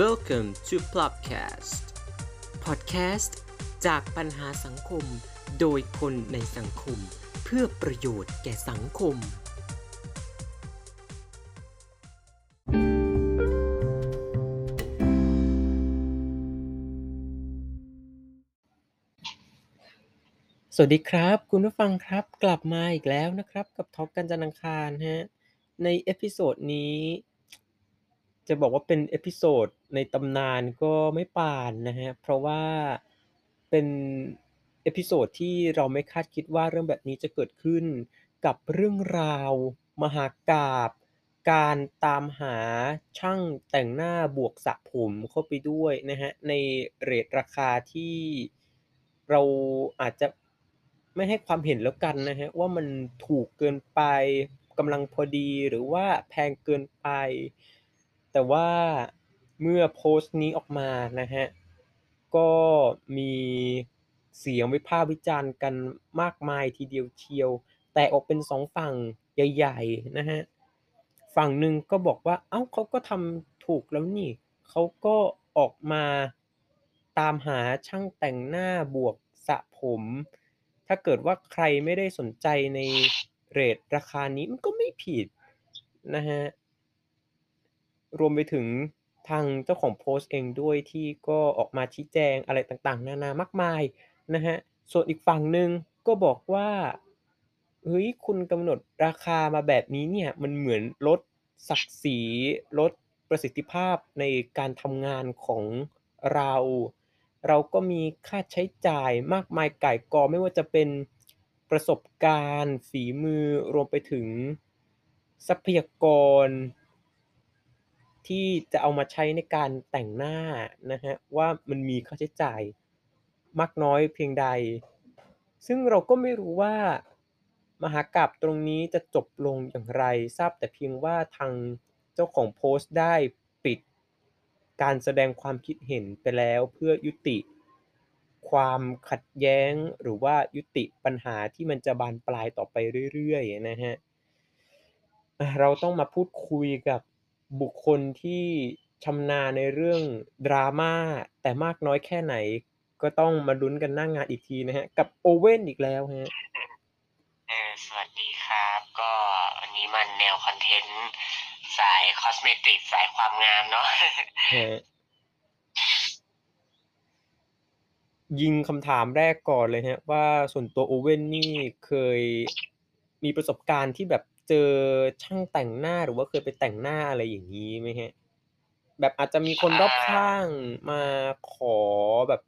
Welcome to Plopcast Podcast จากปัญหาสังคม โดยคนในสังคม เพื่อประโยชน์แก่สังคม สวัสดีครับ คุณผู้ฟังครับกลับมาอีกแล้วนะครับ กับท็อปกันจันทร์อังคารฮะใน episode นี้ จะบอกว่าเป็น episode ในตำนานก็ไม่ปานนะฮะ เพราะว่าเป็น episode ที่เราไม่คาดคิดว่าเรื่องแบบนี้จะเกิดขึ้นกับเรื่องราว มหากาพย์การตามหาช่างแต่งหน้าบวกสระผมเข้าไปด้วยนะฮะ ใน rate ราคาที่เราอาจจะไม่ให้ความเห็นแล้วกันนะฮะ ว่ามันถูกเกินไปกำลังพอดีหรือว่าแพงเกินไป แต่ว่าเมื่อโพสต์นี้ออกมานะฮะ ก็มีเสียงวิพากษ์วิจารณ์กันมากมายทีเดียวเชียว แตกออกเป็น2ฝั่งใหญ่ๆนะฮะ ฝั่งหนึ่งก็บอกว่า เอ้าเขาก็ทำถูกแล้วนี่ เขาก็ออกมาตามหาช่างแต่งหน้าบวกสระผม ถ้าเกิดว่าใครไม่ได้สนใจในเรตราคานี้มันก็ไม่ผิดนะฮะ รวมไปถึงทางเจ้าของโพสต์เองด้วยที่ก็ออกมาชี้แจงอะไรต่างๆ นานามากมายนะฮะส่วนอีกฝั่งหนึ่งก็บอกว่าเฮ้ยคุณกำหนดราคามาแบบนี้เนี่ยมันเหมือนลดศักดิ์ศรีลดประสิทธิภาพในการทำงานของเรา เราก็มีค่าใช้จ่ายมากมายก่ายกองไม่ว่าจะเป็นประสบการณ์ ฝีมือรวมไปถึงทรัพยากร ที่จะเอามาใช้ในการแต่งหน้านะครับว่ามันมีค่าใช้จ่ายมากน้อยเพียงใด ซึ่งเราก็ไม่รู้ว่ามหากาพย์ตรงนี้จะจบลงอย่างไรทราบแต่เพียงว่าทางเจ้าของโพสต์ได้ปิดการแสดงความคิดเห็นไปแล้วเพื่อยุติ ความขัดแย้งหรือว่ายุติปัญหาที่มันจะบานปลายต่อไปเรื่อยๆนะครับอาเราต้องมาพูดคุยกับ บุคคลที่ชำนาญในเรื่อง drama แต่มากน้อยแค่ไหน ก็ต้องมาลุ้นกันหน้างานอีกทีนะครับกับ Owen อีกแล้วครับเออสวัสดีครับ ก็วันนี้มาแนวคอนเทนต์ สายคอสเมติกสายความงามเนาะครับยิงคำถามแรกก่อนเลยครับว่าส่วนตัว Owen นี่เคยมีประสบการณ์ที่แบบ เจอช่างแต่งหน้าหรือว่าเคยไปแต่งหน้าอะไรอย่างงี้ไหมครับ?แบบอาจจะมีคนรอบข้างมาขอแบบ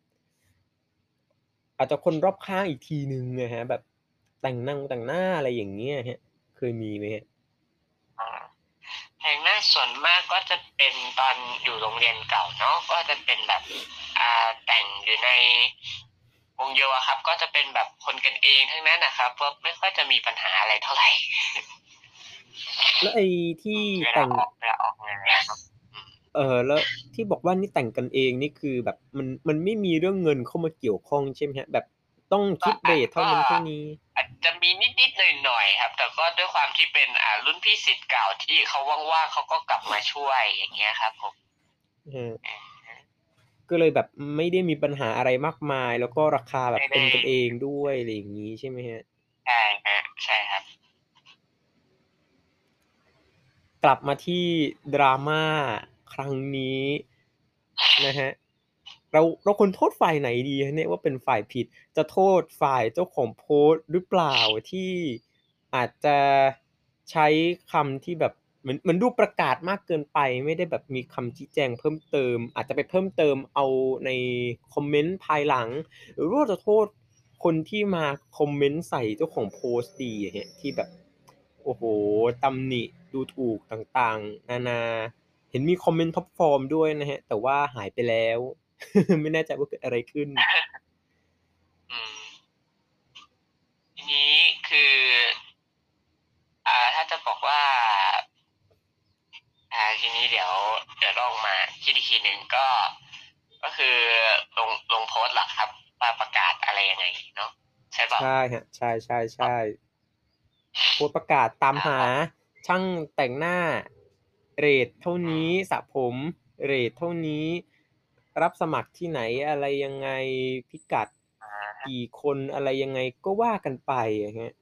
อาจจะคนรอบข้างอีกทีหนึ่งอะครับแบบแต่งนงแต่งหน้าอะไรอย่างเงี้ยครับเคยมีไหมครับ?อ๋อแต่งหน้าส่วนมากก็จะเป็นตอนอยู่โรงเรียนเก่าเนาะก็จะเป็นแบบอ่าแต่งอยู่ในวงโยอะครับ ก็จะเป็นแบบคนกันเองทั้งนั้นนะครับก็ไม่ค่อยจะมีปัญหาอะไรเท่าไหร่ แล้วไอ้ที่เวแต่ลางออกเวลาออกงานอะเนาะอืมเอ่อแล้วที่บอกว่านี่แต่งกันเองนี่คือแบบมันมันไม่มีเรื่องเงินเข้ามาเกี่ยวข้องใช่ไหมครับ?แบบต้องก็คิดอเราจตเท่าก็นั้นเท่านี้ อาจจะมีนิดๆหน่อยๆครับ แต่ก็ด้วยความที่เป็นอ่ารุ่นพี่ศิษย์เก่าที่เขาว่างๆเขาก็กลับมาช่วยอย่างเงี้ยครับผมอืออือฮึก็เลยแบบไม่ได้มีปัญหาอะไรมากมาย แล้วก็ราคาแบไมบ่ไเป็ด้นกันเองด้วยอะไรอย่างงี้ใช่ไหมครับ?ใช่ครับใช่ครับ กลับมาที่ drama ครั้งนี้นะครับเราเราควรโทษฝ่ายไหนดีเนี่ยว่าเป็นฝ่ายผิดจะโทษฝ่ายเจ้าของโพสต์หรือเปล่าที่อาจจะใช้คำที่แบบเหมือนเหมือนดูประกาศมากเกินไป ไม่ได้แบบมีคำชี้แจงเพิ่มเติม อาจจะไปเพิ่มเติมเอาในคอมเมนต์ภายหลัง หรือว่าจะโทษคนที่มาคอมเมนต์ใส่เจ้าของโพสต์ดีอะครับที่แบบ โอ้โฮตำหนิ ดูถูกต่างๆ นานา เห็นมีคอมเมนต์ Top Form ด้วยนะครับแต่ว่าหายไปแล้ว ไม่แน่ใจว่าเกิดอะไรขึ้นอืมทีนี้คือ อ่า ถ้าจะบอกว่า อ่า ทีนี้เดี๋ยว เดี๋ยวลองมาคิดอีกทีหนึ่งก็ ก็คือลงลงโพสต์เหรอครับว่าประกาศอะไรยังไงเนาะใช่เปล่า?ใช่ครับใช่ๆๆโพสต์ประกาศตามอาหา ช่างแต่งหน้าเรตเท่านี้สระผมเรตเท่านี้ รับสมัครที่ไหนอะไรยังไงพิกัดอะฮะกี่คนอะไรยังไงก็ว่ากันไปอะครับ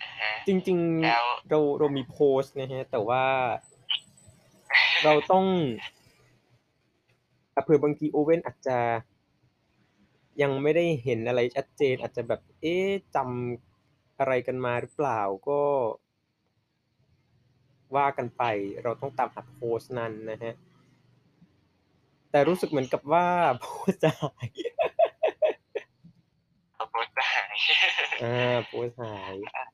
อะฮะจริงแล้วๆเราเรามีโพสต์นะครับแต่ว่า เราต้องอ่าเผื่อบางทีโอเว่นอาจจะยังไม่ได้เห็นอะไรชัดเจน อาจจะแบบ เอ๊ะจำอะไรกันมาหรือเปล่าก็ ว่ากันไป เราต้องตามหาโพสต์นั้นนะครับแต่รู้สึกเหมือนกับว่าโพสต์จะหายอ๋อโพสต์จะหายอาโพสต์หายอา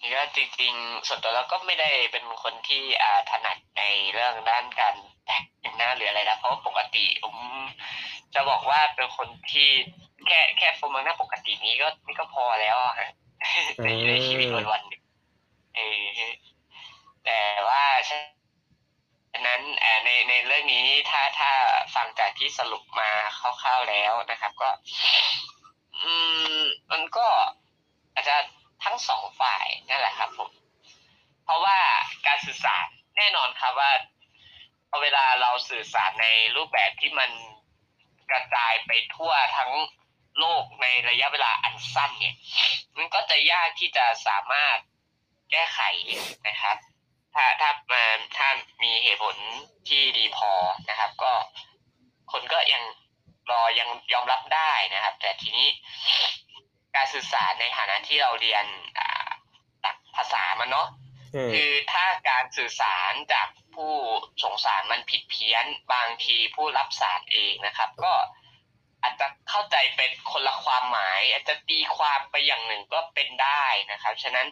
นี่ก็จริงๆ ส่วนตัวเราก็ไม่ได้เป็นคนที่อ่าถนัดในเรื่องด้านการแต่งหน้าหรืออะไรนะเพราะว่าปกติผมจะบอกว่าเป็นคนที่แค่แค่โฟมล้างหน้าปกตินี้ก็นี่ก็พอแล้วอะครับอ ในในชีวิตาวันหนึ่งอือแต่ว่าฉะนั้นในในเรื่องนี้ถ้าถ้าฟังจากที่สรุปมาคร่าวๆแล้วนะครับ ก็ อืม มันก็อาจจะทั้ง2ฝ่ายนั่นแหละครับผม เพราะว่าการสื่อสารแน่นอนครับว่าพอเวลาเราสื่อสารในรูปแบบที่มันกระจายไปทั่วทั้ง โลกในระยะเวลาอันสั้นเนี่ย มันก็จะยากที่จะสามารถแก้ไขนะครับ ถ้าถ้าอ่าถ้ามีเหตุผลที่ดีพอนะครับ ก็คนก็ยังรอยังยอมรับได้นะครับ แต่ทีนี้การสื่อสารในฐานะที่เราเรียนอ่าหลักภาษามาเนาะเออคือถ้าการสื่อสารจากผู้ส่งสารมันผิดเพี้ยน บางทีผู้รับสารเองนะครับ ก็ อาจจะเข้าใจเป็นคนละความหมาย อาจจะตีความไปอย่างหนึ่งก็เป็นได้นะครับ ฉะนั้น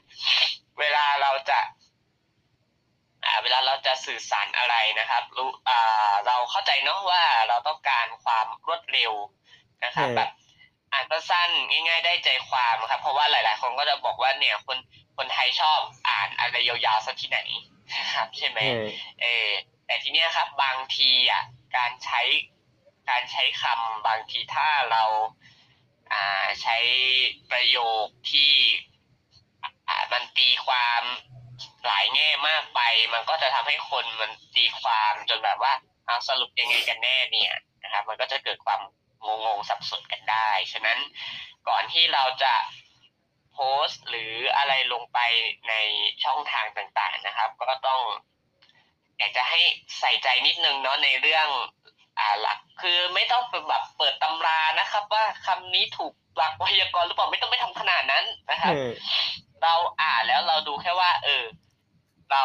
เวลาเราจะอ่าเวลาเราจะสื่อสารอะไรนะครับรู้อ่าเราเข้าใจเนาะว่าเราต้องการความรวดเร็วนะคเอรับอแบบอ่านสั้นๆง่าย ๆ ได้ใจความอะครับ เพราะว่าหลาย ๆ คนก็จะบอกว่าเนี่ยคนคนไทยชอบอ่านอะไรยาวๆเสียที่ไหนนะครับ ใช่ไหมเออเออแต่ทีเนี้ยครับ บางทีอะการใช้ การใช้คำบางทีถ้าเราใช้ประโยคที่มันตีความหลายแง่มากไป มันก็จะทำให้คนมันตีความจนแบบว่าอ้าสรุปยังไงกันแน่เนี่ยนะครับ มันก็จะเกิดความงงๆสับสนกันได้ ฉะนั้นก่อนที่เราจะโพสต์หรืออะไรลงไปในช่องทางต่างๆนะครับ ก็ต้องอยากจะให้ใส่ใจนิดนึงเนาะในเรื่อง หลัก คือไม่ต้องไปแบบเปิดตำรานะครับ ว่าคำนี้ถูกหลักไวยากรณ์หรือเปล่าไม่ต้องไปทำขนาดนั้นนะคเอรับอเราอ่านแล้วเราดูแค่ว่า เออ เรา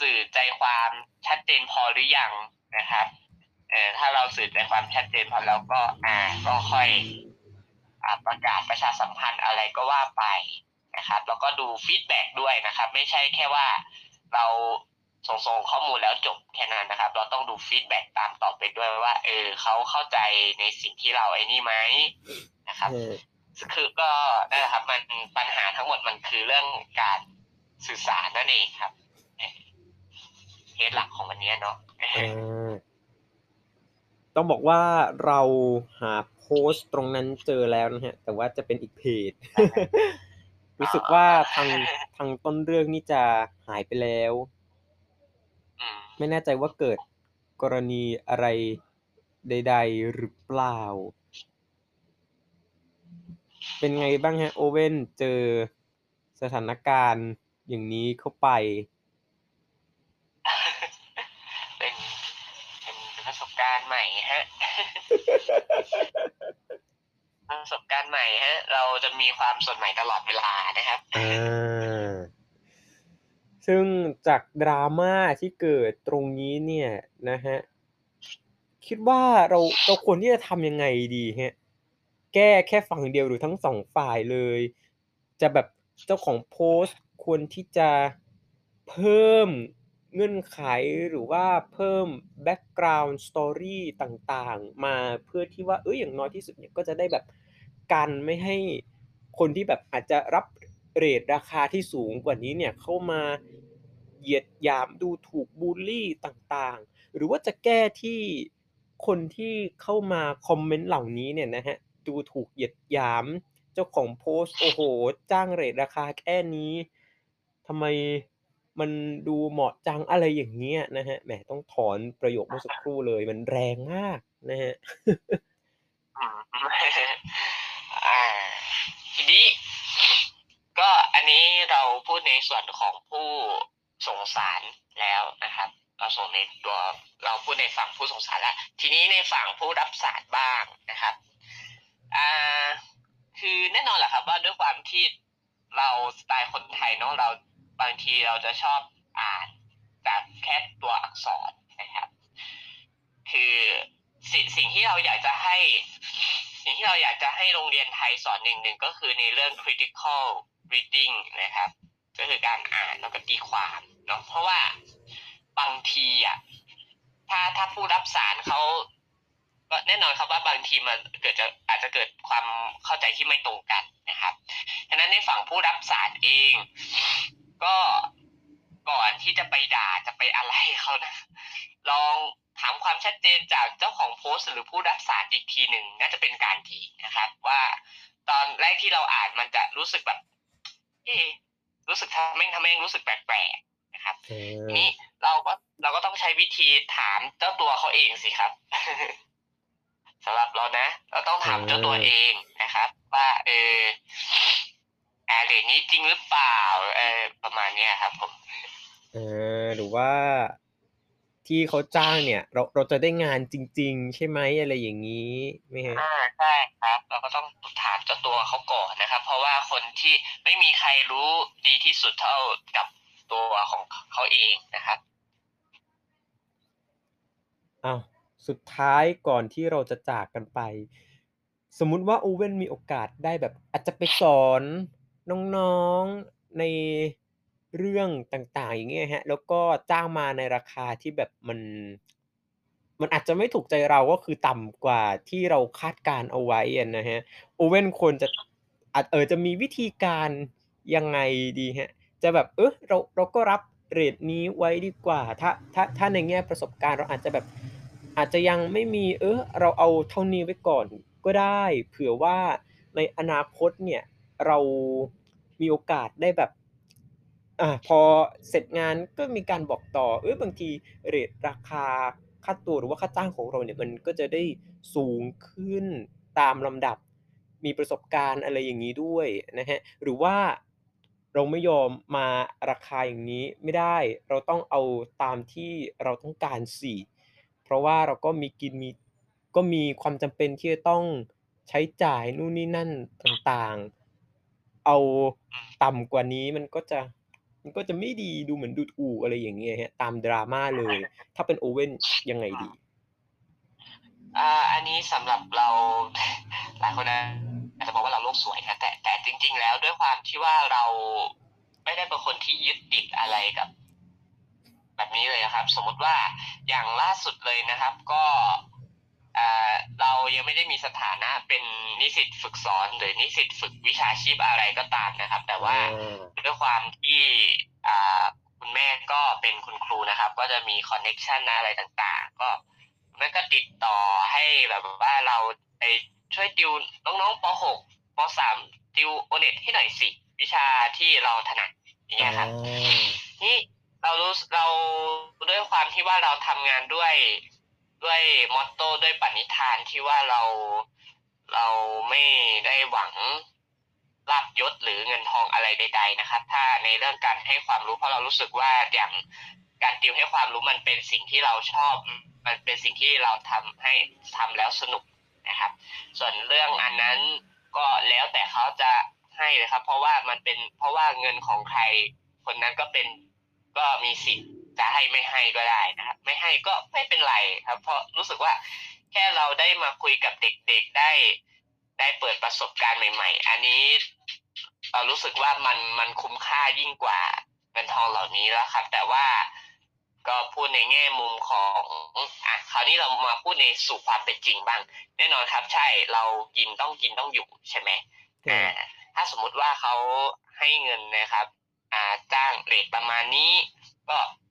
สื่อใจความชัดเจนพอหรือยังนะครับเอ่อถ้าเราสื่อใจความชัดเจนพอแล้วก็อ่าก็ค่อยอ่าประกาศประชาสัมพันธ์อะไรก็ว่าไปนะครับ แล้วก็ดูฟีดแบ็กด้วยนะครับ ไม่ใช่แค่ว่าเรา ส่งส่งข้อมูลแล้วจบแค่นั้นนะครับ เราต้องดู feedback ตามต่อไปด้วยว่า เออเขาเข้าใจในสิ่งที่เราไอ้นี่ไหมนะครับเออคือก็นั่นแหละครับ มันปัญหาทั้งหมดมันคือเรื่องการสื่อสารนั่นเองครับเออเคสหลักของวันเนี้ยเนาะอาต้องบอกว่าเราหาโพสต์ตรงนั้นเจอแล้วนะครับแต่ว่าจะเป็นอีกเพจรู้สึกว่าทางทางต้นเรื่องนี่จะหายไปแล้วอืม ไม่แน่ใจว่าเกิดกรณีอะไรใด ๆ หรือเปล่า เป็นไงบ้างครับโอเว่นเจอสถานการณ์อย่างนี้เข้าไป?เป็นเป็นเป็นประสบการณ์ใหม่ครับประสบการณ์ใหม่ครับเราจะมีความสดใหม่ตลอดเวลานะครับอา ซึ่งจาก drama ที่เกิดตรงนี้เนี่ยนะครับคิดว่าเราเราควรที่จะทำยังไงดีครับ?แก้แค่ฝั่งเดียวหรือทั้ง2ฝ่ายเลย?จะแบบเจ้าของโพสต์ควรที่จะเพิ่มเงื่อนไขหรือว่าเพิ่มแบ็กกราวนด์ story ต่างๆ มาเพื่อที่ว่าเฮ้ยอย่างน้อยที่สุดเนี่ยก็จะได้แบบกันไม่ให้คนที่แบบอาจจะรับ เรตราคาที่สูงกว่านี้เนี่ยเข้ามาเหยียดหยามดูถูกบุลลี่ต่างๆ หรือว่าจะแก้ที่คนที่เข้ามาคอมเมนต์เหล่านี้เนี่ยนะครับดูถูกเหยียดหยามเจ้าของโพสต์โอ้โฮจ้างเรตราคาแค่นี้ทำไมมันดูเหมาะจังอะไรอย่างเงี้ยนะครับแหมต้องถอนประโยคเมื่อสักครู่เลยมันแรงมากนะครับอืมอาทีนี้ ก็อันนี้เราพูดในส่วนของผู้ส่งสารแล้วนะครับเราส่งในตัวเราพูดในฝั่งผู้ส่งสารแล้ว ทีนี้ในฝั่งผู้รับสารบ้างนะครับอ่าคือแน่นอนแหละครับว่าด้วยความที่เราสไตล์คนไทยเนาะเราบางทีเราจะชอบอ่านจากแค่ตัวอักษรนะครับ คือสิ่งสิ่งที่เราอยากจะให้ สิ่งที่เราอยากจะให้โรงเรียนไทยสอนอย่งหนึ่งก็คือในเรื่อง critical reading นะครับ ก็คือการอ่านแล้วก็ตีความเนาะเพราะว่าบางทีอะถ้าถ้าผู้รับสารเขาก็แน่นอนครับว่าบางทีมันเกิดจะอาจจะเกิดความเข้าใจที่ไม่ตรงกันนะครับฉะนั้นในฝั่งผู้รับสารเอง ก็ก่อนที่จะไปด่าจะไปอะไรเขานะ ลองถามความชัดเจนจากเจ้าของโพสต์หรือผู้รับสารอีกทีหนึ่งน่าจะเป็นการดีนะครับ ว่าตอนแรกที่เราอ่านมันจะรู้สึกแบบ เอ๊รู้สึกทำแม่งทำแม่งรู้สึกแปลกๆนะครับเอทีอนี้เราก็เราก็ต้องใช้วิธีถามเจ้าตัวเขาเองสิครับสำหรับเรานะ เราต้องถามเจ้าตัวเออเองนะครับ ว่าเอออ่าเรตนี้จริงหรือเปล่าเออประมาณเนี้ยครับผมอาหรือว่า ที่เขาจ้างเนี่ย เราเราจะได้งานจริง ๆ ใช่ไหมอะไรอย่างงี้ไหมครับ?อาใช่ครับ เราก็ต้องถามเจ้าตัวเขาก่อนนะครับ เพราะว่าคนที่ไม่มีใครรู้ดีที่สุดเท่ากับตัวของขเขาเองนะครับอ้าวสุดท้ายก่อนที่เราจะจากกันไป สมมุติว่าโอเว่นมีโอกาสได้แบบ อาจจะไปสอนน้องๆใน เรื่องต่าง ๆ อย่างเงี้ยครับแล้วก็จ้างมาในราคาที่แบบมัน มันอาจจะไม่ถูกใจเราก็คือต่ำกว่าที่เราคาดการเอาไว้อะนะครับโอเว่นควรจะอาจเออจะมีวิธีการยังไงดีครับ?จะแบบเออเราเราก็รับเรตนี้ไว้ดีกว่า ถ้าถ้าถ้าในแง่ประสบการณ์เราอาจจะแบบ อาจจะยังไม่มี เออเราเอาเท่านี้ไว้ก่อนก็ได้ เผื่อว่าในอนาคตเนี่ย เรามีโอกาสได้แบบ อ่าพอเสร็จงานก็มีการบอกต่อเออบางทีเรตราคาค่าตัวหรือว่าค่าจ้างของเราเนี่ยมันก็จะได้สูงขึ้นตามลำดับ มีประสบการณ์อะไรอย่างงี้ด้วยนะครับหรือว่าเราไม่ยอมมาราคาอย่างนี้ไม่ได้ เราต้องเอาตามที่เราต้องการสิเพราะว่าเราก็มีกินมีก็มีความจำเป็นที่จะต้องใช้จ่ายนู่นนี่นั่นต่างๆ เอาต่ำกว่านี้มันก็จะ มันก็จะไม่ดีดูเหมือนดูถูกอะไรอย่างเงี้ยครับตาม drama เลย ถ้าเป็นโอเว่นยังไงดี?อ่าอันนี้สำหรับเราหลายคนอาจจะมองว่าเราโลกสวยนะแต่แต่จริง ๆ แล้วด้วยความที่ว่าเราไม่ได้เป็นคนที่ยึดติดอะไรกับ แบบนี้เลยนะครับ สมมุติว่าอย่างล่าสุดเลยนะครับ ก็อ่า เรายังไม่ได้มีสถานะเป็นนิสิตฝึกสอนหรือนิสิตฝึกวิชาชีพอะไรก็ตามนะครับ แต่ว่าอาด้วยความที่อ่าคุณแม่ก็เป็นคุณครูนะครับ ก็จะมีคอนเน็กชันอะไรต่างๆ ก็คุณแม่ก็ติดต่อให้แบบว่าเราไปช่วยติวน้องๆป.6 ป.3 ติว O-NET ให้หน่อยสิวิชาที่เราถนัดอย่างเงี้ยครับอ๋อนี่เรารู้สเราด้วยความที่ว่าเราทำงานด้วย ด้วยมอตโต้ด้วยปณิธานที่ว่าเราเราไม่ได้หวังลาภยศหรือเงินทองอะไรใด ๆ นะครับ ถ้าในเรื่องการให้ความรู้เพราะเรารู้สึกว่าอย่างการติวให้ความรู้มันเป็นสิ่งที่เราชอบ มันเป็นสิ่งที่เราทำให้ทำแล้วสนุกนะครับ ส่วนเรื่องอันนั้นก็แล้วแต่เขาจะให้เลยครับ เพราะว่ามันเป็นเพราะว่าเงินของใครคนนั้นก็เป็นก็มีสิทธิ์ จะให้ไม่ให้ก็ได้นะครับไม่ให้ก็ไม่เป็นไรครับ เพราะรู้สึกว่าแค่เราได้มาคุยกับเด็กๆได้ ได้เปิดประสบการณ์ใหม่ ๆ อันนี้เรารู้สึกว่ามันมันคุ้มค่ายิ่งกว่าเงินทองเหล่านี้แล้วครับ แต่ว่าก็พูดในแง่มุมของอะคราวนี้เรามาพูดในสู่ความเป็นจริงบ้าง แน่นอนครับ ใช่เรากินต้องกินต้องอยู่ใช่ไหมครอับาถ้าสมมุติว่าเขาให้เงินนะครับ อ่าจ้างเรตประมาณนี้ ก็อะฮะ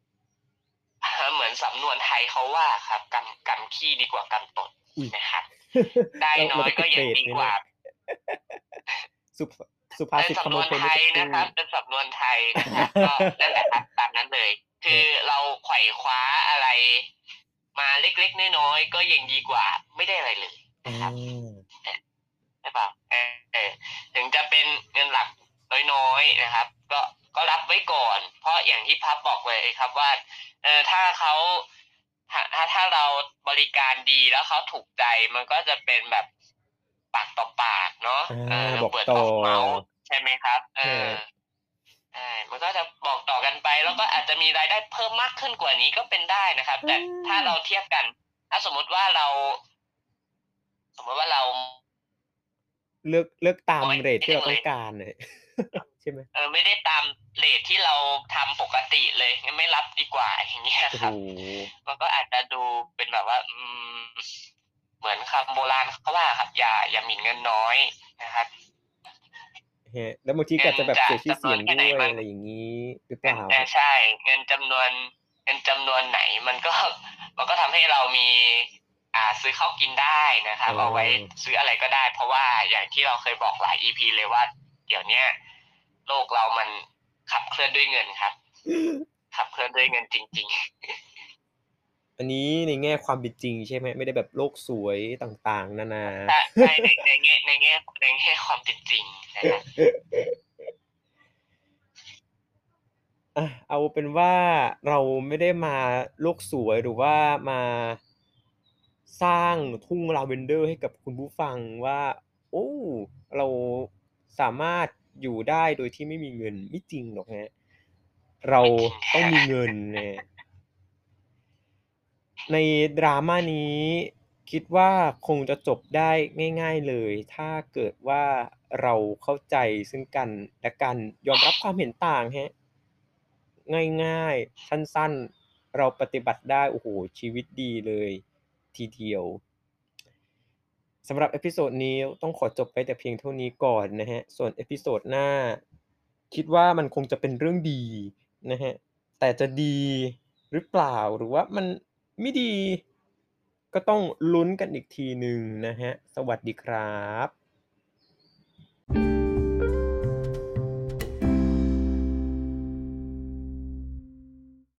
เหมือนสำนวนไทยเขาว่าครับกำกำขี้ดีกว่ากำตดอุ๊ยนะครับได้เราน้เราอยจะก็ติดยัเรงตดีไหมกเนี่ว่าย?สุภถสุภาเป็นษิตขสำโมนวยนเพลงไทเมื่อสักครู่ยนะครับ เป็นสำนวนไทยนะครับก็นั่นแหละครับตามนั้นเลย คือเราไขว่คว้าอะไร มาเล็กๆน้อยๆก็ยังดีกว่า ไม่ได้อะไรเลยอานะครับใช่เปล่าเออเออถึงจะเป็นเงินหลักน้อยๆนะครับ ก็ก็รับไว้ก่อน เพราะอย่างที่พับบอกเลยครับว่า เออถ้าเขาถ้าถ้าถ้าเราบริการดีแล้วเขาถูกใจมันก็จะเป็นแบบปากต่อปากเนาะอาเออบอกเปิดต่ต่ออเมาส์ใช่ไหมครับ เอใช่อใช่มันก็จะบอกต่อกันไป แล้วก็อาจจะมีรายได้เพิ่มมากขึ้นกว่านี้ก็เป็นได้นะครับ แต่ถ้าเราเทียบกัน ถ้าสมมุติว่าเรา สมมติว่าเรา เลือกเลือกตามโอ๊ยเรตที่เราไม่ต้อได้งการน่ะใช่ไหมเออไม่ได้ตามเลทที่เราทำปกติเลยงั้นไม่รับดีกว่าอย่างเงี้ยโอ้คโฮรับมันก็อาจจะดูเป็นแบบว่า อืม เหมือนคำโบราณเขาว่าครับอย่าอย่าหมิ่นเงินน้อยนะครับครับแล้วบางทีก็อาจจะแบบเสียชื่อเสียงเงินจะจำนวนแค่ไหนด้วยมันอะไรอย่างงี้หรือเปล่าเออใช่ เงินจำนวน เงินจำนวนไหนมันก็ มันก็ทำให้เรามี อ่าซื้อข้าวกินได้นะครับอ๋อเอาไว้ซื้ออะไรก็ได้ เพราะว่าอย่างที่เราเคยบอกหลาย EP เลยว่า เดี๋ยวเนี้ย โลกเรามันขับเคลื่อนด้วยเงินครับ ขับเคลื่อนด้วยเงินจริง ๆ อันนี้ในแง่ความเป็นจริง ใช่ไหมไม่ได้แบบโลกสวยต่างๆ นานาใช่ใช่ในในแง่ในแง่ในแง่ความเป็นจริงนะครับอะเอาเป็นว่าเราไม่ได้มาโลกสวยหรือว่ามาสร้างทุ่งลาเวนเดอร์ให้กับคุณผู้ฟังว่า โอ้ เราสามารถ อยู่ได้โดยที่ไม่มีเงินไม่จริงหรอกครับเราต้องมีเงินนะครับใน drama นี้คิดว่าคงจะจบได้ง่าย ๆเลย ถ้าเกิดว่าเราเข้าใจซึ่งกันและกันยอมรับความเห็นต่างครับง่ายๆ สั้นๆ เราปฏิบัติได้ โอ้โฮชีวิตดีเลย ทีเดียว สำหรับ episode นี้ต้องขอจบไปแต่เพียงเท่านี้ก่อนนะฮะ ส่วน episode หน้า คิดว่ามันคงจะเป็นเรื่องดีนะฮะ แต่จะดีหรือเปล่าหรือว่ามันไม่ดี ก็ต้องลุ้นกันอีกทีหนึ่งนะฮะ สวัสดีครับ